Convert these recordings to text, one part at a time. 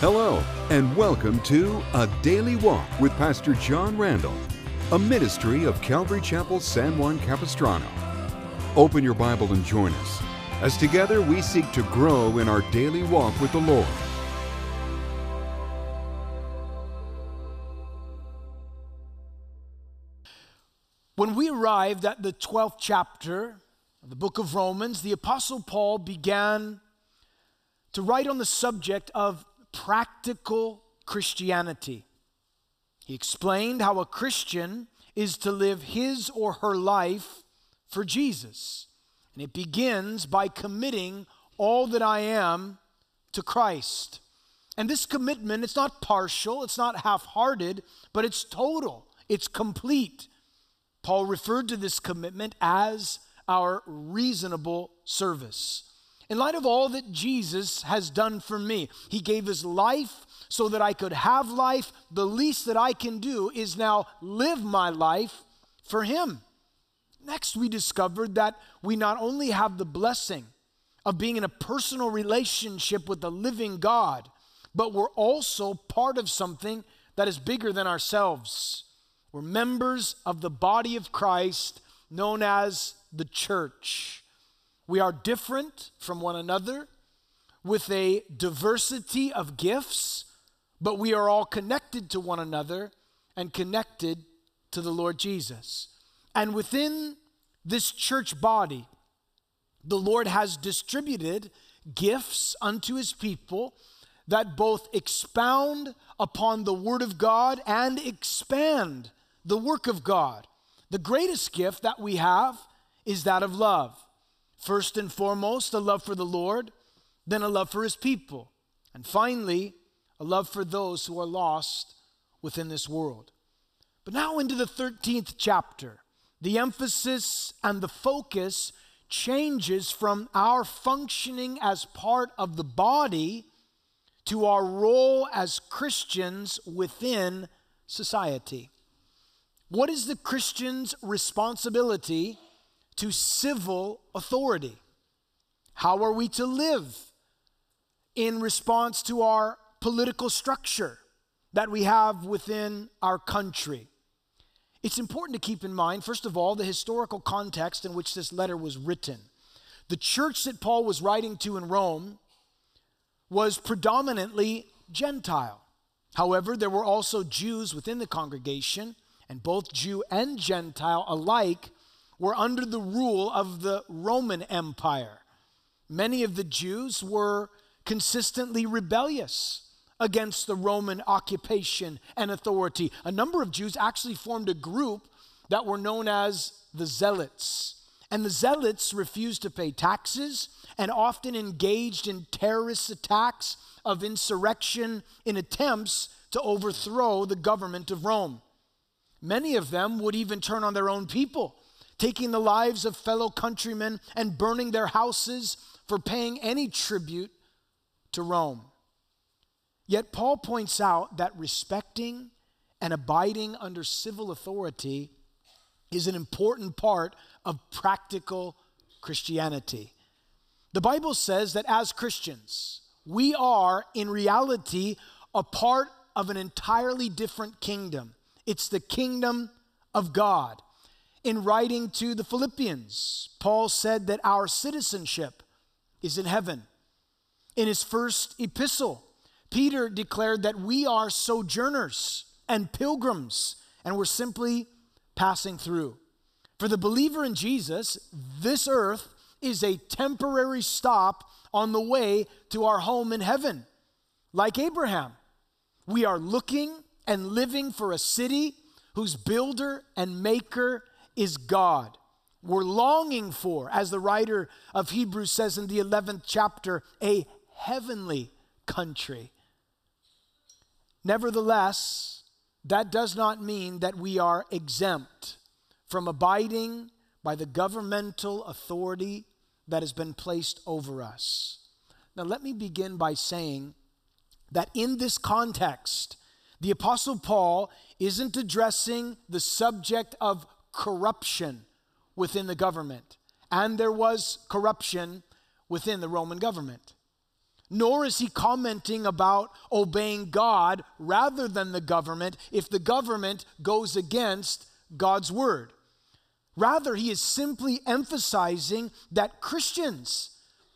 Hello, and welcome to A Daily Walk with Pastor John Randall, a ministry of Calvary Chapel San Juan Capistrano. Open your Bible and join us as together we seek to grow in our daily walk with the Lord. When we arrived at the 12th chapter of the book of Romans, the Apostle Paul began to write on the subject of practical Christianity. He explained how a Christian is to live his or her life for Jesus. And it begins by committing all that I am to Christ. And this commitment, it's not partial, it's not half hearted, but it's total, it's complete. Paul referred to this commitment as our reasonable service. In light of all that Jesus has done for me, He gave His life so that I could have life. The least that I can do is now live my life for Him. Next, we discovered that we not only have the blessing of being in a personal relationship with the living God, but we're also part of something that is bigger than ourselves. We're members of the body of Christ known as the church. We are different from one another with a diversity of gifts, but we are all connected to one another and connected to the Lord Jesus. And within this church body, the Lord has distributed gifts unto his people that both expound upon the Word of God and expand the work of God. The greatest gift that we have is that of love. First and foremost, a love for the Lord, then a love for his people, and finally, a love for those who are lost within this world. But now, into the 13th chapter, the emphasis and the focus changes from our functioning as part of the body to our role as Christians within society. What is the Christian's responsibility to civil authority? How are we to live in response to our political structure that we have within our country? It's important to keep in mind, first of all, the historical context in which this letter was written. The church that Paul was writing to in Rome was predominantly Gentile. However, there were also Jews within the congregation and both Jew and Gentile alike were under the rule of the Roman Empire. Many of the Jews were consistently rebellious against the Roman occupation and authority. A number of Jews actually formed a group that were known as the Zealots. And the Zealots refused to pay taxes and often engaged in terrorist attacks of insurrection in attempts to overthrow the government of Rome. Many of them would even turn on their own people, taking the lives of fellow countrymen and burning their houses for paying any tribute to Rome. Yet Paul points out that respecting and abiding under civil authority is an important part of practical Christianity. The Bible says that as Christians, we are in reality a part of an entirely different kingdom. It's the kingdom of God. In writing to the Philippians, Paul said that our citizenship is in heaven. In his first epistle, Peter declared that we are sojourners and pilgrims, and we're simply passing through. For the believer in Jesus, this earth is a temporary stop on the way to our home in heaven. Like Abraham, we are looking and living for a city whose builder and maker is God. We're longing for, as the writer of Hebrews says in the 11th chapter, a heavenly country. Nevertheless, that does not mean that we are exempt from abiding by the governmental authority that has been placed over us. Now, let me begin by saying that in this context, the Apostle Paul isn't addressing the subject of corruption within the government. And there was corruption within the Roman government. nor is he commenting about obeying God rather than the government if the government goes against God's word. Rather, he is simply emphasizing that Christians,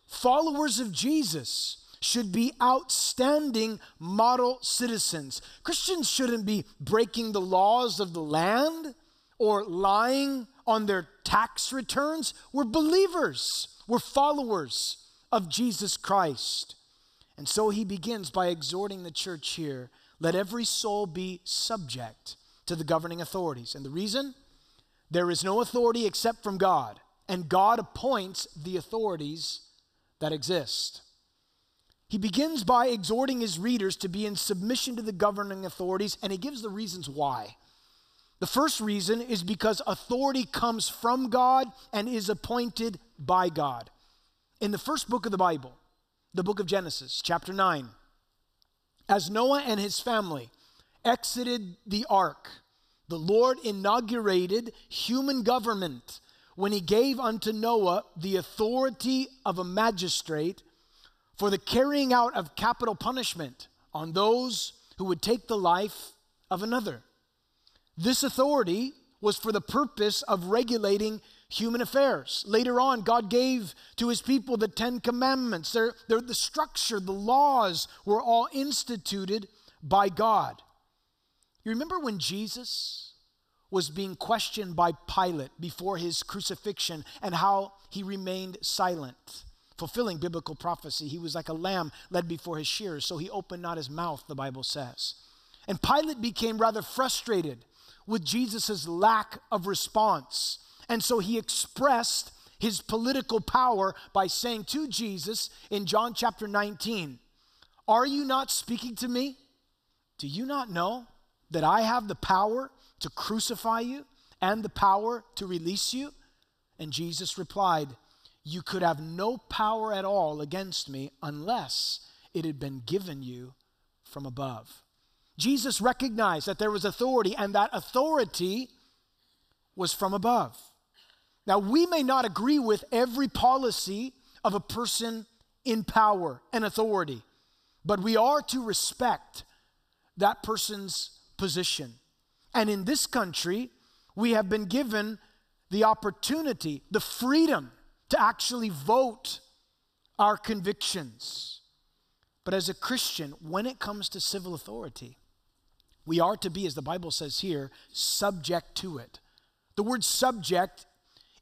followers of Jesus, should be outstanding model citizens. Christians shouldn't be breaking the laws of the land or lying on their tax returns. We're believers, we're followers of Jesus Christ. And so he begins by exhorting the church here let every soul be subject to the governing authorities. And the reason? There is no authority except from God, and God appoints the authorities that exist. He begins by exhorting his readers to be in submission to the governing authorities, and he gives the reasons why. The first reason is because authority comes from God and is appointed by God. In the first book of the Bible, the book of Genesis, chapter 9, as Noah and his family exited the ark, the Lord inaugurated human government when he gave unto Noah the authority of a magistrate for the carrying out of capital punishment on those who would take the life of another. This authority was for the purpose of regulating human affairs. Later on, God gave to his people the Ten Commandments. They're, they're the structure, the laws were all instituted by God. You remember when Jesus was being questioned by Pilate before his crucifixion and how he remained silent? fulfilling biblical prophecy. He was like a lamb led before his shears, so he opened not his mouth, the Bible says. And Pilate became rather frustrated with Jesus' lack of response. And so he expressed his political power by saying to Jesus in John chapter 19, Are you not speaking to me? Do you not know that I have the power to crucify you and the power to release you? And Jesus replied, you could have no power at all against me unless it had been given you from above. Jesus recognized that there was authority, and that authority was from above. Now, we may not agree with every policy of a person in power and authority, but we are to respect that person's position. And in this country, we have been given the opportunity, the freedom to actually vote our convictions. But as a Christian, when it comes to civil authority, we are to be, as the Bible says here, subject to it. The word subject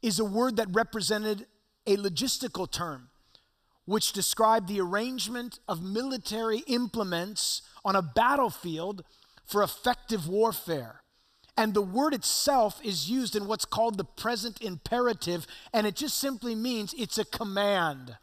is a word that represented a logistical term, which described the arrangement of military implements on a battlefield for effective warfare. And the word itself is used in what's called the present imperative, and it just simply means it's a command.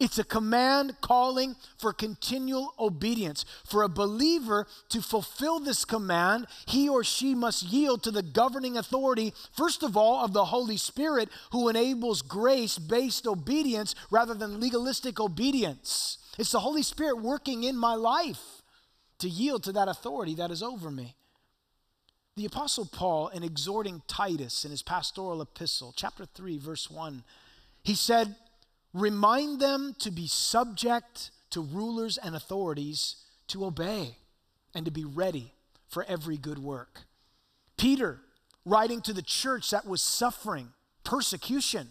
It's a command calling for continual obedience. For a believer to fulfill this command, he or she must yield to the governing authority, first of all, of the Holy Spirit, who enables grace based obedience rather than legalistic obedience. It's the Holy Spirit working in my life to yield to that authority that is over me. The Apostle Paul, in exhorting Titus in his pastoral epistle, chapter 3, verse 1, he said, Remind them to be subject to rulers and authorities, to obey, and to be ready for every good work. Peter, writing to the church that was suffering persecution,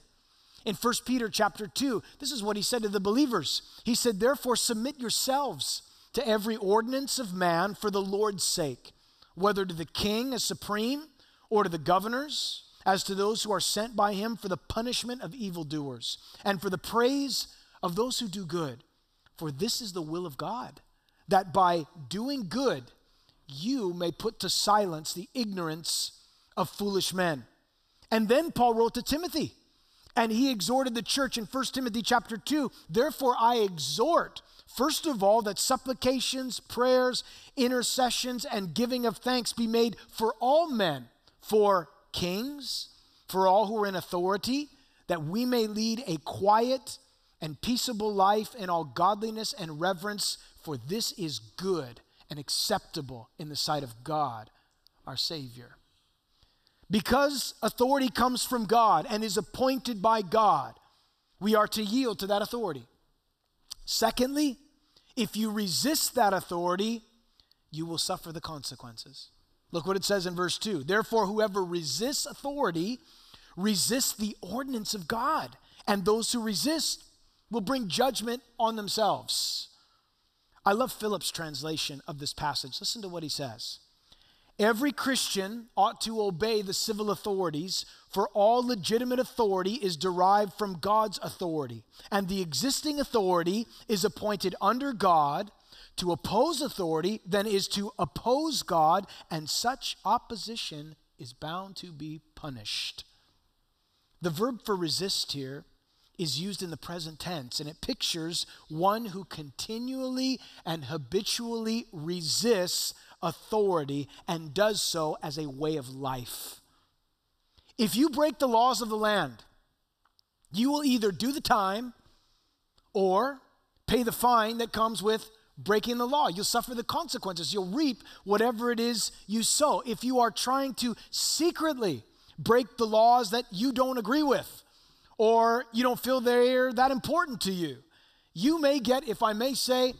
in 1 Peter chapter 2, this is what he said to the believers. He said, Therefore, submit yourselves to every ordinance of man for the Lord's sake whether to the king as supreme or to the governors, as to those who are sent by him for the punishment of evildoers and for the praise of those who do good. For this is the will of God, that by doing good you may put to silence the ignorance of foolish men. And then Paul wrote to Timothy, and he exhorted the church in 1 Timothy chapter 2 Therefore I exhort First of all, that supplications, prayers, intercessions, and giving of thanks be made for all men, for kings, for all who are in authority, that we may lead a quiet and peaceable life in all godliness and reverence, for this is good and acceptable in the sight of God, our Savior. Because authority comes from God and is appointed by God, we are to yield to that authority. Secondly, if you resist that authority, you will suffer the consequences. Look what it says in verse 2. Therefore, whoever resists authority resists the ordinance of God, and those who resist will bring judgment on themselves. I love Phillips' translation of this passage. Listen to what he says. Every Christian ought to obey the civil authorities, for all legitimate authority is derived from God's authority. And the existing authority is appointed under God. To oppose authority then is to oppose God, and such opposition is bound to be punished. The verb for resist here is used in the present tense, and it pictures one who continually and habitually resists authority and does so as a way of life. If you break the laws of the land, you will either do the time or pay the fine that comes with breaking the law. You'll suffer the consequences. You'll reap whatever it is you sow. If you are trying to secretly break the laws that you don't agree with or you don't feel they're that important to you, you may get, if I may say,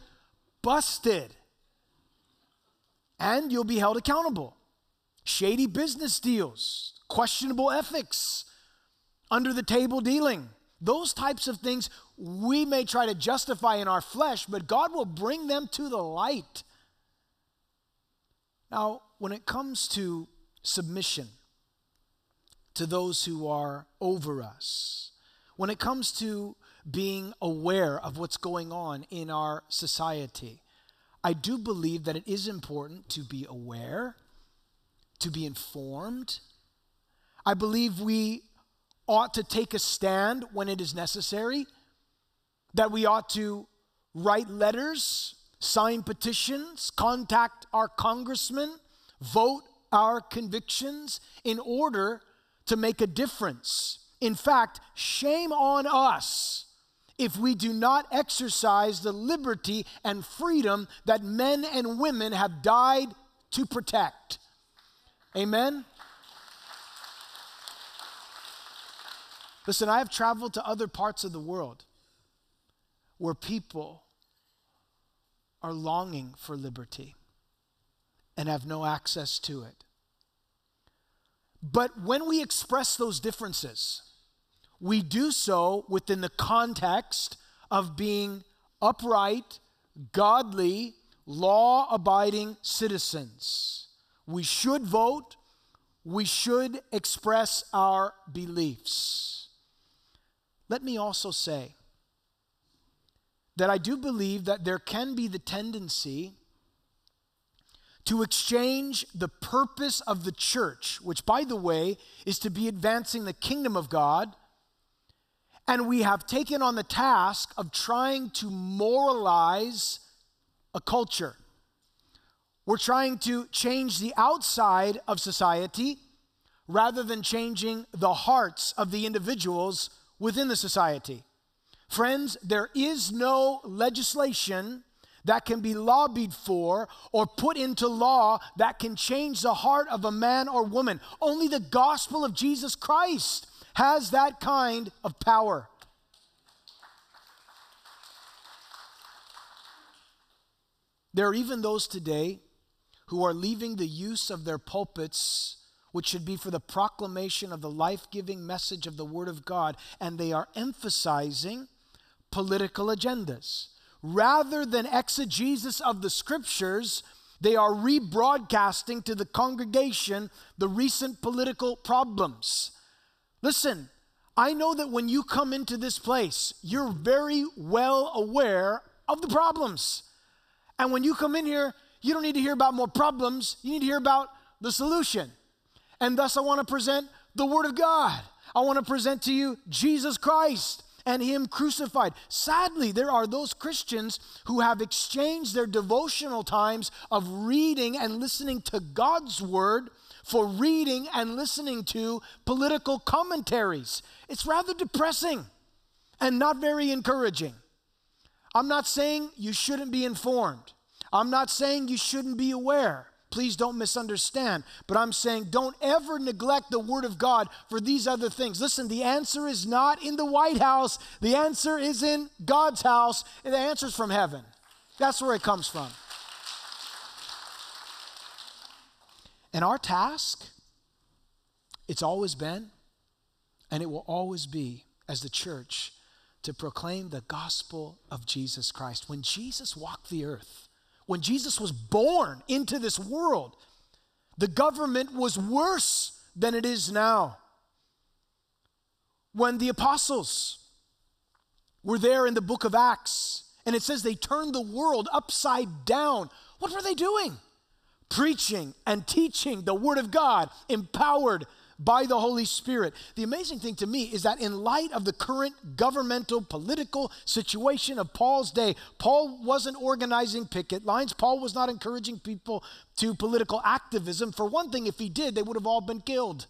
busted and you'll be held accountable. Shady business deals, questionable ethics, under the table dealing, those types of things we may try to justify in our flesh, but God will bring them to the light. Now, when it comes to submission to those who are over us, when it comes to being aware of what's going on in our society, I do believe that it is important to be aware, to be informed. I believe we ought to take a stand when it is necessary, that we ought to write letters, sign petitions, contact our congressmen, vote our convictions in order to make a difference. In fact, shame on us if we do not exercise the liberty and freedom that men and women have died to protect. Amen? Listen, I have traveled to other parts of the world where people are longing for liberty and have no access to it. But when we express those differences, we do so within the context of being upright, godly, law abiding citizens. We should vote, we should express our beliefs. Let me also say that I do believe that there can be the tendency to exchange the purpose of the church, which, by the way, is to be advancing the kingdom of God and we have taken on the task of trying to moralize a culture. We're trying to change the outside of society rather than changing the hearts of the individuals within the society. Friends, there is no legislation that can be lobbied for or put into law that can change the heart of a man or woman. Only the gospel of Jesus Christ has that kind of power. There are even those today who are leaving the use of their pulpits, which should be for the proclamation of the life giving message of the Word of God, and they are emphasizing political agendas. Rather than exegesis of the scriptures, they are rebroadcasting to the congregation the recent political problems. Listen, I know that when you come into this place, you're very well aware of the problems. And when you come in here, you don't need to hear about more problems, you need to hear about the solution. And thus, I want to present the Word of God. I want to present to you Jesus Christ and Him crucified. Sadly, there are those Christians who have exchanged their devotional times of reading and listening to God's Word for reading and listening to political commentaries. It's rather depressing and not very encouraging. I'm not saying you shouldn't be informed. I'm not saying you shouldn't be aware. Please don't misunderstand. But I'm saying don't ever neglect the Word of God for these other things. Listen, the answer is not in the White House, the answer is in God's house, and the answer is from heaven. That's where it comes from. And our task, it's always been, and it will always be, as the church, to proclaim the gospel of Jesus Christ. When Jesus walked the earth, when Jesus was born into this world, the government was worse than it is now. When the apostles were there in the book of Acts, and it says they turned the world upside down, what were they doing? Preaching and teaching the Word of God, empowered by the Holy Spirit. The amazing thing to me is that, in light of the current governmental, political situation of Paul's day, Paul wasn't organizing picket lines. Paul was not encouraging people to political activism. For one thing, if he did, they would have all been killed.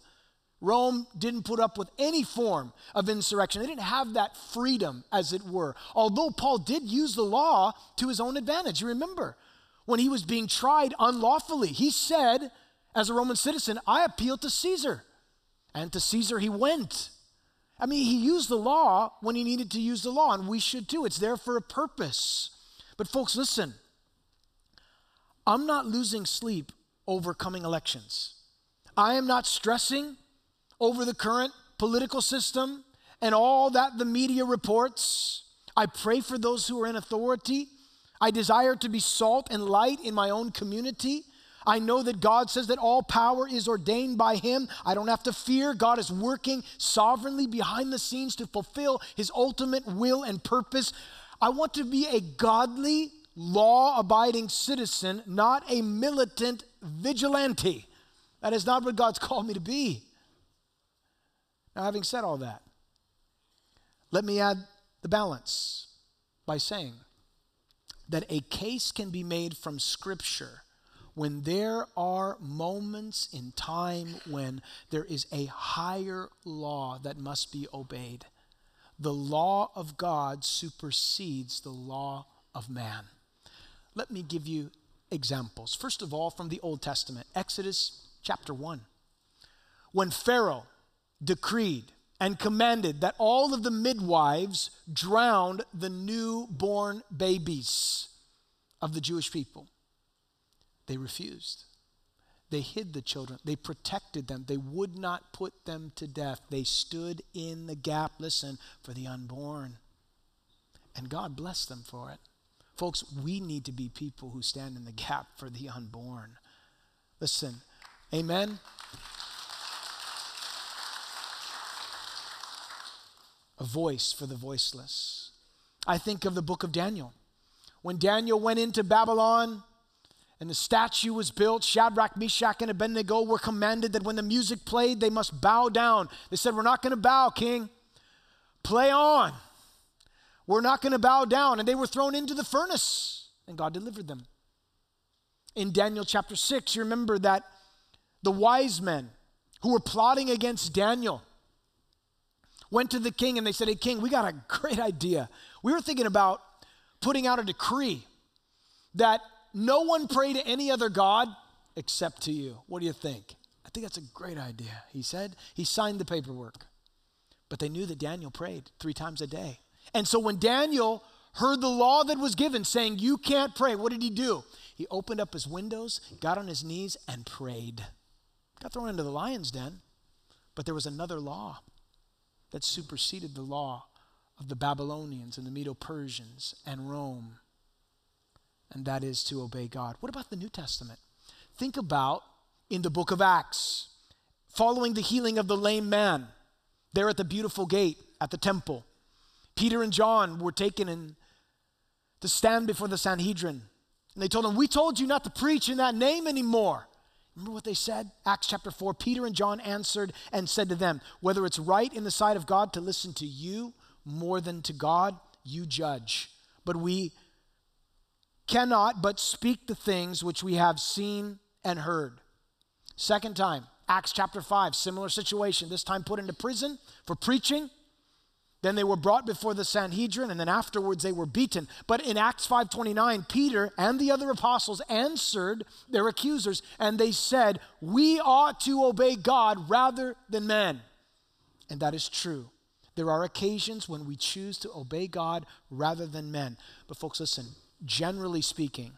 Rome didn't put up with any form of insurrection. They didn't have that freedom, as it were. Although Paul did use the law to his own advantage. You remember, when he was being tried unlawfully, he said, as a Roman citizen, I appeal to Caesar. And to Caesar he went. I mean, he used the law when he needed to use the law, and we should too. It's there for a purpose. But, folks, listen I'm not losing sleep over coming elections. I am not stressing over the current political system and all that the media reports. I pray for those who are in authority. I desire to be salt and light in my own community. I know that God says that all power is ordained by Him. I don't have to fear. God is working sovereignly behind the scenes to fulfill His ultimate will and purpose. I want to be a godly, law abiding citizen, not a militant vigilante. That is not what God's called me to be. Now, having said all that, let me add the balance by saying that a case can be made from Scripture when there are moments in time when there is a higher law that must be obeyed. The law of God supersedes the law of man. Let me give you examples. First of all, from the Old Testament, Exodus chapter 1. When Pharaoh decreed and commanded that all of the midwives drowned the newborn babies of the Jewish people. They refused. They hid the children. They protected them. They would not put them to death. They stood in the gap, listen, for the unborn. And God blessed them for it. Folks, we need to be people who stand in the gap for the unborn. Listen, amen. A voice for the voiceless. I think of the book of Daniel. When Daniel went into Babylon, and the statue was built. Shadrach, Meshach, and Abednego were commanded that when the music played, they must bow down. They said, We're not going to bow, king. Play on. We're not going to bow down. And they were thrown into the furnace, and God delivered them. In Daniel chapter 6, you remember that the wise men who were plotting against Daniel went to the king and they said, Hey, king, we got a great idea. We were thinking about putting out a decree that no one pray to any other God except to you. What do you think? I think that's a great idea, he said. He signed the paperwork. But they knew that Daniel prayed three times a day. And so when Daniel heard the law that was given saying, You can't pray, what did he do? He opened up his windows, got on his knees, and prayed. Got thrown into the lion's den. But there was another law that superseded the law of the Babylonians and the Medo Persians and Rome and that is to obey God. What about the New Testament? Think about in the book of Acts, following the healing of the lame man there at the beautiful gate at the temple. Peter and John were taken in to stand before the Sanhedrin. And they told him, We told you not to preach in that name anymore. Remember what they said? Acts chapter 4 Peter and John answered and said to them, Whether it's right in the sight of God to listen to you more than to God, you judge. But we cannot but speak the things which we have seen and heard. Second time, Acts chapter 5, similar situation, this time put into prison for preaching. Then they were brought before the Sanhedrin and then afterwards they were beaten. But in Acts 5:29, Peter and the other apostles answered their accusers and they said, "We ought to obey God rather than men." And that is true. There are occasions when we choose to obey God rather than men. But folks, listen, generally speaking,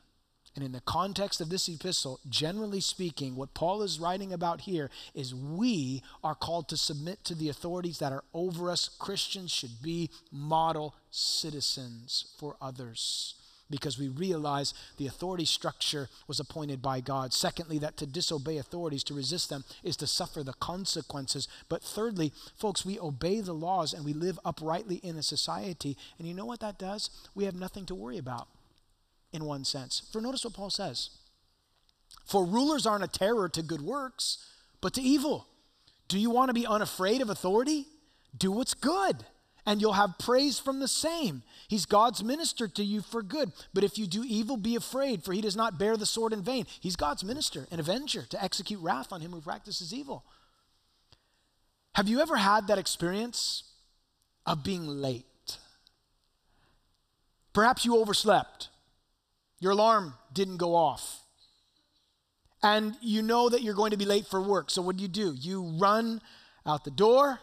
and in the context of this epistle, generally speaking, what Paul is writing about here is we are called to submit to the authorities that are over us. Christians should be model citizens for others because we realize the authority structure was appointed by God. Secondly, that to disobey authorities, to resist them, is to suffer the consequences. But thirdly, folks, we obey the laws and we live uprightly in a society. And you know what that does? We have nothing to worry about in one sense. For notice what Paul says For rulers aren't a terror to good works, but to evil. Do you want to be unafraid of authority? Do what's good, and you'll have praise from the same. He's God's minister to you for good. But if you do evil, be afraid, for he does not bear the sword in vain. He's God's minister, an avenger, to execute wrath on him who practices evil. Have you ever had that experience of being late? Perhaps you overslept. Your alarm didn't go off. And you know that you're going to be late for work. So what do you do? You run out the door,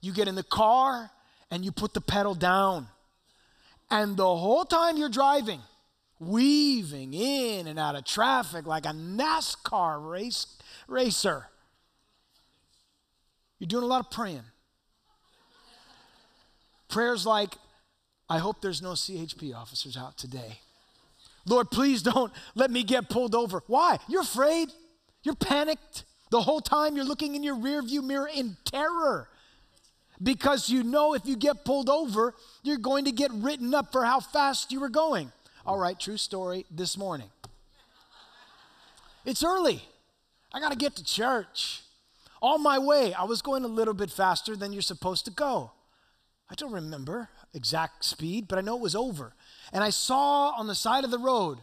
you get in the car, and you put the pedal down. And the whole time you're driving, weaving in and out of traffic like a NASCAR race racer. You're doing a lot of praying. Prayers like, I hope there's no CHP officers out today. Lord, please don't let me get pulled over. Why? You're afraid. You're panicked. The whole time you're looking in your rearview mirror in terror because you know if you get pulled over, you're going to get written up for how fast you were going. All right, true story this morning. It's early. I got to get to church. On my way, I was going a little bit faster than you're supposed to go. I don't remember exact speed, but I know it was over and I saw on the side of the road.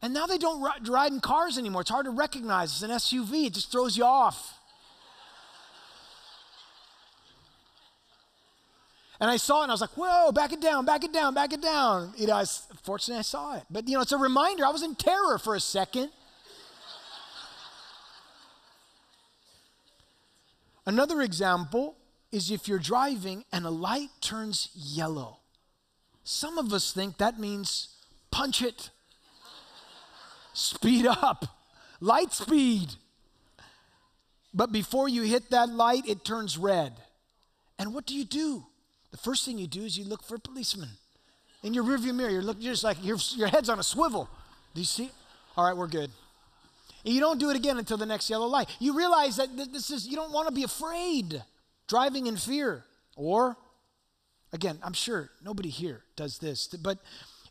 And now they don't ride in cars anymore. It's hard to recognize. It's an SUV, it just throws you off. And I saw it and I was like, whoa, back it down, back it down, back it down. You know, I, fortunately I saw it. But, you know, it's a reminder. I was in terror for a second. Another example is if you're driving and a light turns yellow. Some of us think that means punch it, speed up, light speed. But before you hit that light, it turns red. And what do you do? The first thing you do is you look for a policeman. In your rearview mirror, you're, looking, you're just like, your, your head's on a swivel. Do you see? All right, we're good. And you don't do it again until the next yellow light. You realize that this is, you don't want to be afraid, driving in fear. Or Again, I'm sure nobody here does this, but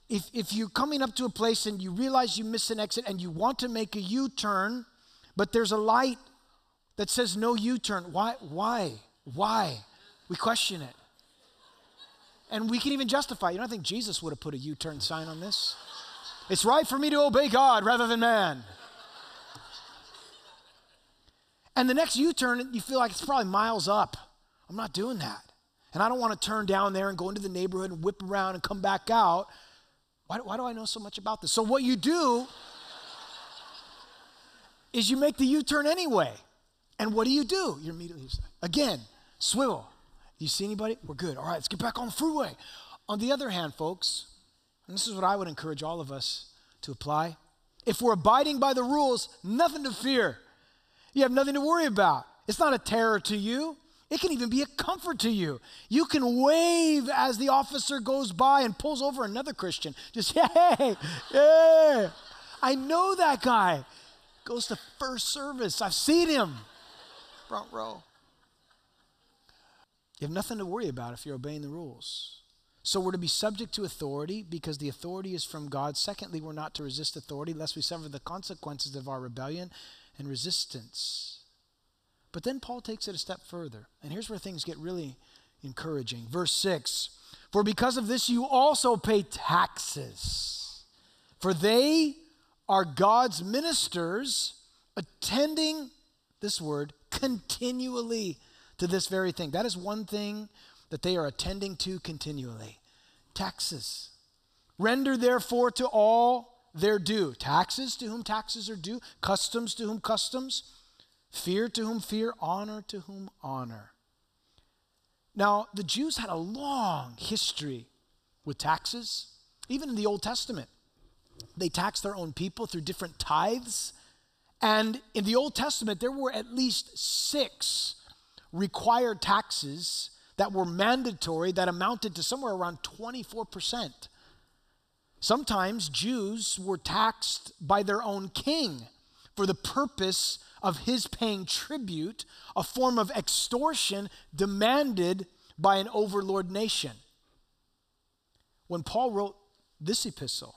if, if you're coming up to a place and you realize you miss an exit and you want to make a U turn, but there's a light that says no U turn, why? Why? Why? We question it. And we can even justify. You don't think Jesus would have put a U turn sign on this? It's right for me to obey God rather than man. And the next U turn, you feel like it's probably miles up. I'm not doing that. And I don't want to turn down there and go into the neighborhood and whip around and come back out. Why, why do I know so much about this? So, what you do is you make the U turn anyway. And what do you do? You're immediately, again, swivel. You see anybody? We're good. All right, let's get back on the freeway. On the other hand, folks, and this is what I would encourage all of us to apply. If we're abiding by the rules, nothing to fear. You have nothing to worry about. It's not a terror to you. It can even be a comfort to you. You can wave as the officer goes by and pulls over another Christian. Just, hey, yeah. I know that guy. Goes to first service. I've seen him. Front row. You have nothing to worry about if you're obeying the rules. So we're to be subject to authority because the authority is from God. Secondly, we're not to resist authority lest we suffer the consequences of our rebellion and resistance. But then Paul takes it a step further. And here's where things get really encouraging. Verse 6 For because of this you also pay taxes, for they are God's ministers attending this word continually to this very thing. That is one thing that they are attending to continually taxes. Render therefore to all their due. Taxes to whom taxes are due, customs to whom customs Fear to whom fear, honor to whom honor. Now, the Jews had a long history with taxes, even in the Old Testament. They taxed their own people through different tithes. And in the Old Testament, there were at least six required taxes that were mandatory that amounted to somewhere around 24%. Sometimes Jews were taxed by their own king for the purpose of his paying tribute, a form of extortion demanded by an overlord nation. When Paul wrote this epistle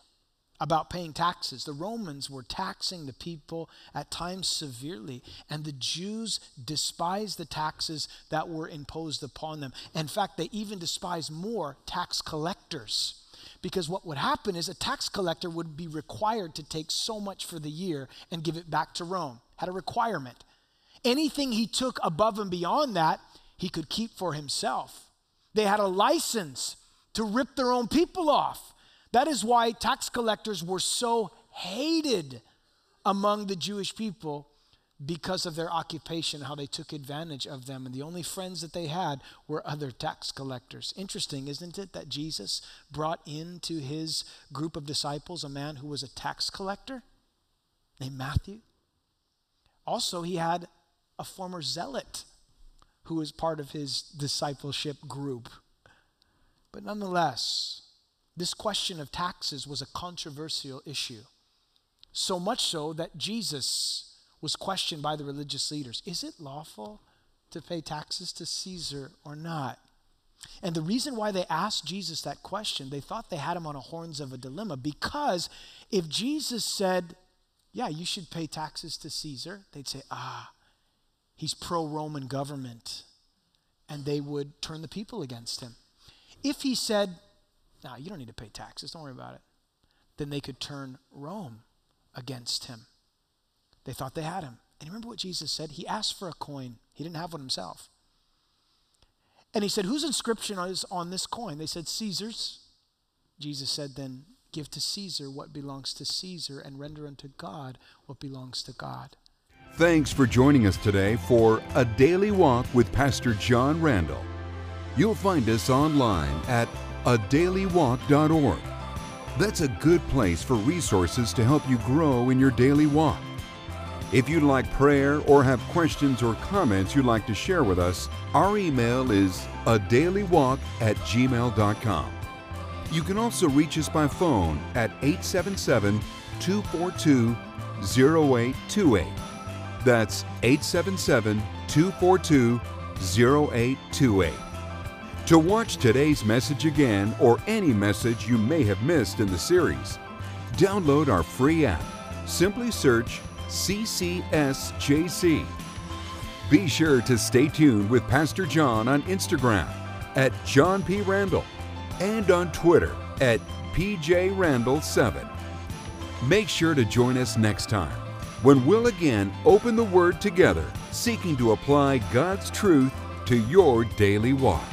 about paying taxes, the Romans were taxing the people at times severely, and the Jews despised the taxes that were imposed upon them. In fact, they even despised more tax collectors. Because what would happen is a tax collector would be required to take so much for the year and give it back to Rome, had a requirement. Anything he took above and beyond that, he could keep for himself. They had a license to rip their own people off. That is why tax collectors were so hated among the Jewish people because of their occupation, how they took advantage of them. And the only friends that they had were other tax collectors. Interesting, isn't it, that Jesus brought into his group of disciples a man who was a tax collector named Matthew? Also, he had a former zealot who was part of his discipleship group. But nonetheless, this question of taxes was a controversial issue. So much so that Jesus was questioned by the religious leaders Is it lawful to pay taxes to Caesar or not? And the reason why they asked Jesus that question, they thought they had him on the horns of a dilemma because if Jesus said, Yeah, you should pay taxes to Caesar, they'd say, Ah, he's pro Roman government. And they would turn the people against him. If he said, No, you don't need to pay taxes, don't worry about it, then they could turn Rome against him. They thought they had him. And remember what Jesus said? He asked for a coin, he didn't have one himself. And he said, Whose inscription is on this coin? They said, Caesar's. Jesus said, Then give to Caesar what belongs to Caesar and render unto God what belongs to God. Thanks for joining us today for A Daily Walk with Pastor John Randall. You'll find us online at adailywalk.org. That's a good place for resources to help you grow in your daily walk. If you'd like prayer or have questions or comments you'd like to share with us, our email is a daily walk at gmail.com. You can also reach us by phone at 877 242 0828. That's 877 242 0828. To watch today's message again or any message you may have missed in the series, download our free app. Simply search CCSJC. Be sure to stay tuned with Pastor John on Instagram at John P. Randall and on Twitter at PJ Randall 7. Make sure to join us next time when we'll again open the Word together, seeking to apply God's truth to your daily walk.